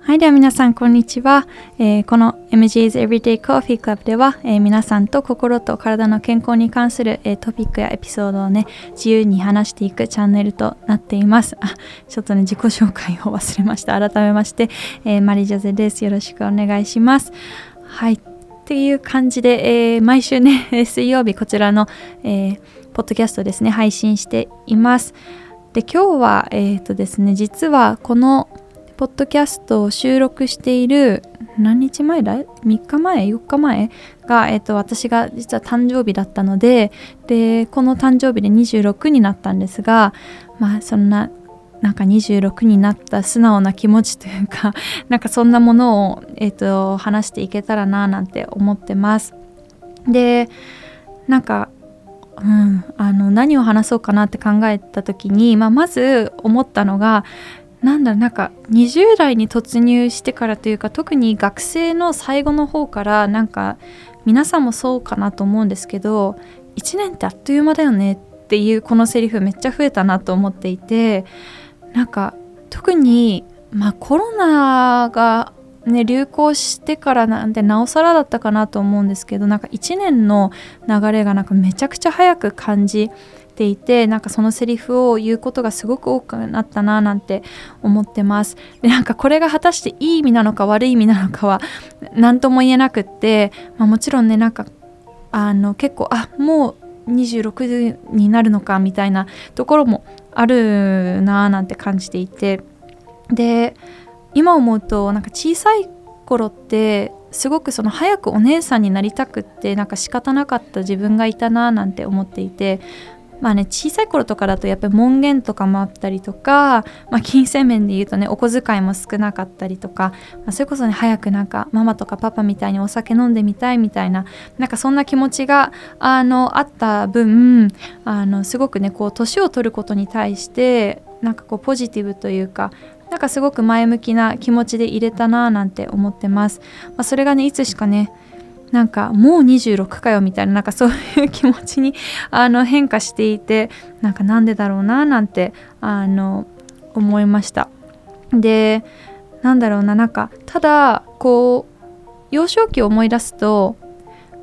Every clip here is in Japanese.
はい、では皆さん、こんにちは。えー、この MG's Everyday Coffee Club では、えー、皆さんと心と体の健康に関する、えー、トピックやエピソードをね、自由に話していくチャンネルとなっています。あ、ちょっとね、自己紹介を忘れました。改めまして、えマリジョゼです。よろしくお願いします。はい。っていう感じで、え毎週ね、水曜日こちらの、えポッドキャストですね、配信しています。で、今日は、えっ、とですね、実はこのポッドキャストを収録している何日前だ ?3 日前 ?4 日前？が、えーと、私が実は誕生日だったのででこの誕生日で26になったんですがまあそんななんか26になった素直な気持ちというか なんかそんなものを、えーと、話していけたらななんて思ってます。でなんかうん、あの何を話そうかなって考えた時に、まあ、まず思ったのがなんだろうなんか20代に突入してからというか特に学生の最後の方からなんか皆さんもそうかなと思うんですけど1年ってあっという間だよねっていうこのセリフめっちゃ増えたなと思っていてなんか特にまあコロナがね流行してからなんてなおさらだったかなと思うんですけどなんか1年の流れがなんかめちゃくちゃ早く感じていてなんかそのセリフを言うことがすごく多くなったななんて思ってます。でなんかこれが果たしていい意味なのか悪い意味なのかは何とも言えなくって、まあ、もちろんねなんかあの結構あもう26になるのかみたいなところもあるなーなんて感じていて。で今思うとなんか小さい頃ってすごくその早くお姉さんになりたくってなんか仕方なかった自分がいたななんて思っていてまあね小さい頃とかだとやっぱり門限とかもあったりとか、まあ、金銭面で言うとねお小遣いも少なかったりとか、まあ、それこそね早くなんかママとかパパみたいにお酒飲んでみたいみたいななんかそんな気持ちがあのあった分あのすごくねこう年を取ることに対してなんかこうポジティブというかなんかすごく前向きな気持ちで入れたなぁなんて思ってます。まあ、それがねいつしかねなんかもう26かよみたいななんかそういう気持ちに あの変化していてなんかなんでだろうななんてあの思いましたでなんだろうななんかただこう幼少期を思い出すと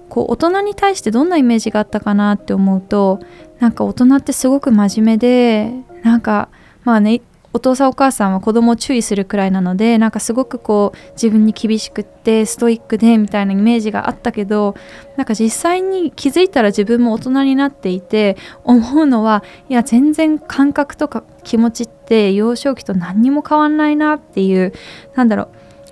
こう大人に対してどんなイメージがあったかなって思うとなんか大人ってすごく真面目でなんかまあねお父さんお母さんは子供を注意するくらいなのでなんかすごくこう自分に厳しくってストイックでみたいなイメージがあったけどなんか実際に気づいたら自分も大人になっていて思うのはいや全然感覚とか気持ちって幼少期と何にも変わんないなっていうなんだろ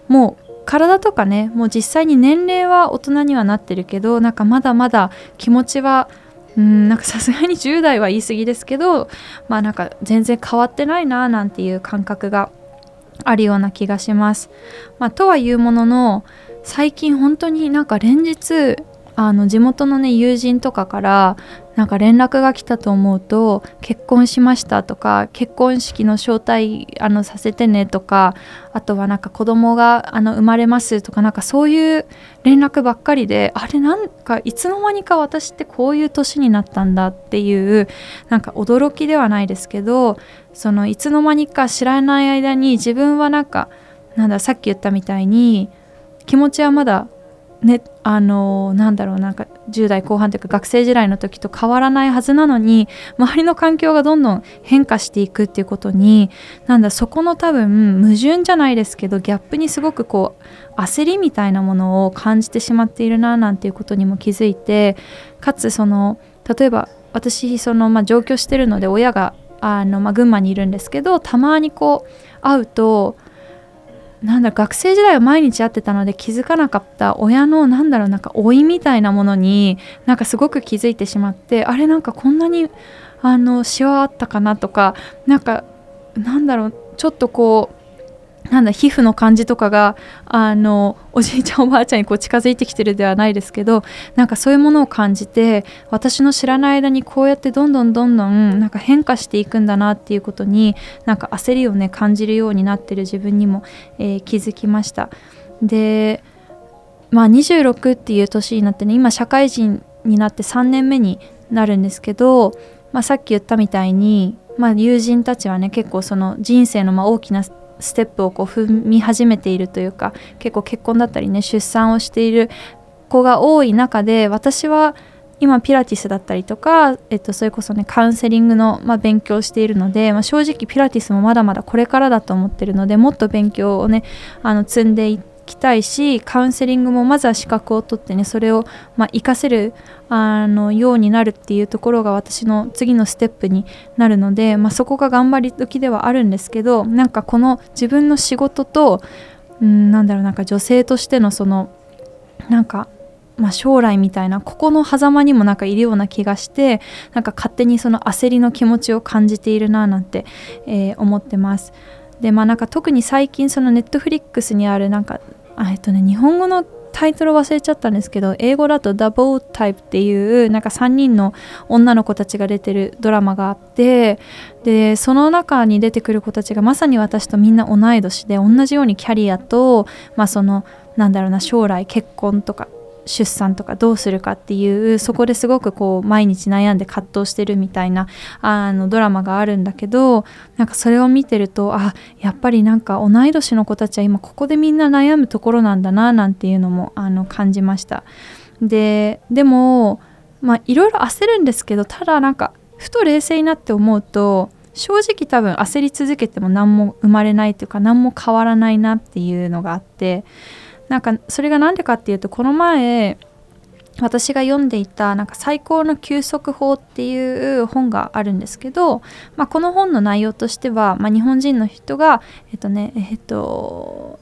うもう体とかねもう実際に年齢は大人にはなってるけどなんかまだまだ気持ちはうんなんかさすがに10代は言い過ぎですけどまあなんか全然変わってないななんていう感覚があるような気がします。まあ、とはいうものの最近本当になんか連日あの地元のね友人とかからなんか連絡が来たと思うと結婚しましたとか結婚式の招待あのさせてねとかあとはなんか子供があの生まれますとかなんかそういう連絡ばっかりであれなんかいつの間にか私ってこういう年になったんだっていうなんか驚きではないですけどそのいつの間にか知らない間に自分はなんかなんださっき言ったみたいに気持ちはまだねあのなんだろうなんか10代後半というか学生時代の時と変わらないはずなのに周りの環境がどんどん変化していくっていうことになんだそこの多分矛盾じゃないですけどギャップにすごくこう焦りみたいなものを感じてしまっているななんていうことにも気づいてかつその例えば私その、まあ、上京してるので親があの、まあ、群馬にいるんですけどたまにこう会うとなんだ学生時代は毎日会ってたので気づかなかった親のなんだろうなんか老いみたいなものになんかすごく気づいてしまってあれなんかこんなにあのしわあったかなとかなんかなんだろうちょっとこうなんだ皮膚の感じとかがあのおじいちゃんおばあちゃんにこう近づいてきてるではないですけどなんかそういうものを感じて私の知らない間にこうやってどんどんどんどんなんか変化していくんだなっていうことになんか焦りをね感じるようになってる自分にも、えー、気づきました。でまあ26っていう年になってね今社会人になって3年目になるんですけど、まあ、さっき言ったみたいにまあ、友人たちはね結構その人生のま大きなステップをこう踏み始めているというか結構結婚だったりね出産をしている子が多い中で私は今ピラティスだったりとか、えっと、それこそねカウンセリングの、まあ、勉強をしているので、まあ、正直ピラティスもまだまだこれからだと思ってるのでもっと勉強をねあの積んでいってきたいしカウンセリングもまずは資格を取ってねそれをまあ活かせるあのようになるっていうところが私の次のステップになるので、まあ、そこが頑張り時ではあるんですけどなんかこの自分の仕事とうんなんだろうなんか女性としてのそのなんかまあ、将来みたいなここの狭間にもなんかいるような気がしてなんか勝手にその焦りの気持ちを感じているななんて、えー、思ってます。でまあなんか特に最近そのネットフリックスにあるなんかえっとね日本語のタイトル忘れちゃったんですけど英語だと「ダボータイプ」っていうなんか3人の女の子たちが出てるドラマがあってでその中に出てくる子たちがまさに私とみんな同い年で同じようにキャリアと、まあ、そのなんだろうな将来結婚とか出産とかどうするかっていうそこですごくこう毎日悩んで葛藤してるみたいなあのドラマがあるんだけどなんかそれを見てるとあやっぱりなんか同い年の子たちは今ここでみんな悩むところなんだななんていうのもあの感じました。ででもまあいろいろ焦るんですけどただなんかふと冷静になって思うと正直多分焦り続けても何も生まれないというか何も変わらないなっていうのがあってなんかそれが何でかっていうとこの前私が読んでいたなんか最高の休息法っていう本があるんですけど、まあ、この本の内容としては、まあ、日本人の人がえっとねえっと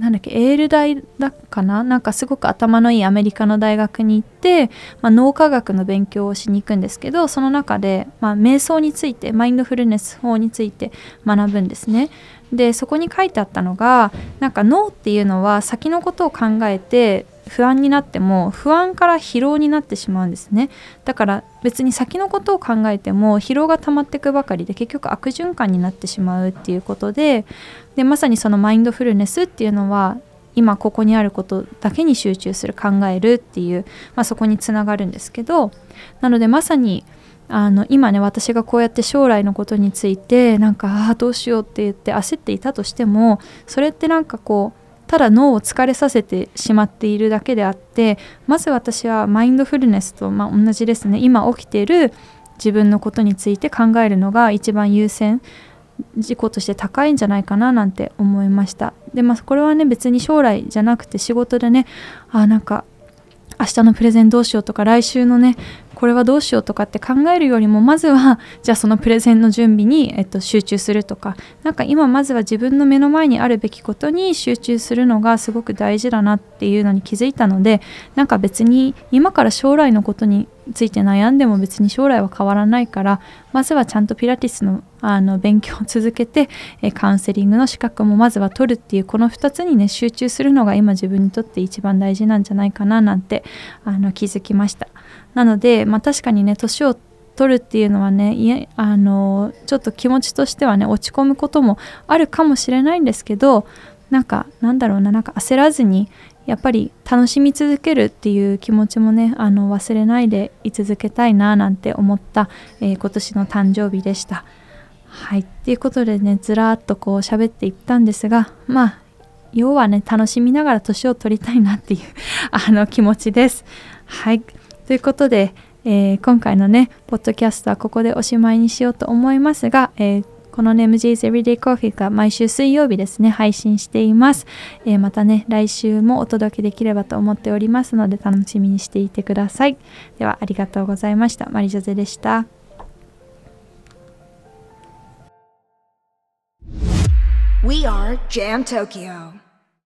なんだっけエール大だかな？なんかすごく頭のいいアメリカの大学に行って、まあ、脳科学の勉強をしに行くんですけどその中で、まあ、瞑想についてマインドフルネス法について学ぶんですね。でそこに書いてあったのがなんか脳っていうのは先のことを考えて不安になっても不安から疲労になってしまうんですね。だから別に先のことを考えても疲労が溜まっていくばかりで結局悪循環になってしまうっていうことででまさにそのマインドフルネスっていうのは今ここにあることだけに集中する考えるっていう、まあ、そこにつながるんですけどなのでまさにあの今ね私がこうやって将来のことについてなんかああどうしようって言って焦っていたとしてもそれってなんかこうただ脳を疲れさせてしまっているだけであってまず私はマインドフルネスと、まあ、同じですね。今起きている自分のことについて考えるのが一番優先事項として高いんじゃないかななんて思いました。でまあこれはね別に将来じゃなくて仕事でねあなんか明日のプレゼンどうしようとか来週のねこれはどうしようとかって考えるよりもまずはじゃあそのプレゼンの準備に、えっと、集中するとかなんか今まずは自分の目の前にあるべきことに集中するのがすごく大事だなっていうのに気づいたのでなんか別に今から将来のことについて悩んでも別に将来は変わらないからまずはちゃんとピラティスのあの勉強を続けてえカウンセリングの資格もまずは取るっていうこの2つにね集中するのが今自分にとって一番大事なんじゃないかななんてあの気づきました。なので、まあ、確かにね年を取るっていうのはねいあのちょっと気持ちとしてはね落ち込むこともあるかもしれないんですけどなんかなんだろうななんか焦らずにやっぱり楽しみ続けるっていう気持ちもねあの忘れないでい続けたいななんて思った、えー、今年の誕生日でした。はい。っていうことでねずらっとこう喋っていったんですがまあ要はね楽しみながら年を取りたいなっていうあの気持ちです。はい。ということで、えー、今回のね、ポッドキャストはここでおしまいにしようと思いますが、えー、このね、MJ's Everyday Coffee が毎週水曜日ですね、配信しています。えー、またね、来週もお届けできればと思っておりますので、楽しみにしていてください。では、ありがとうございました。マリジョゼでした。We are Jam Tokyo.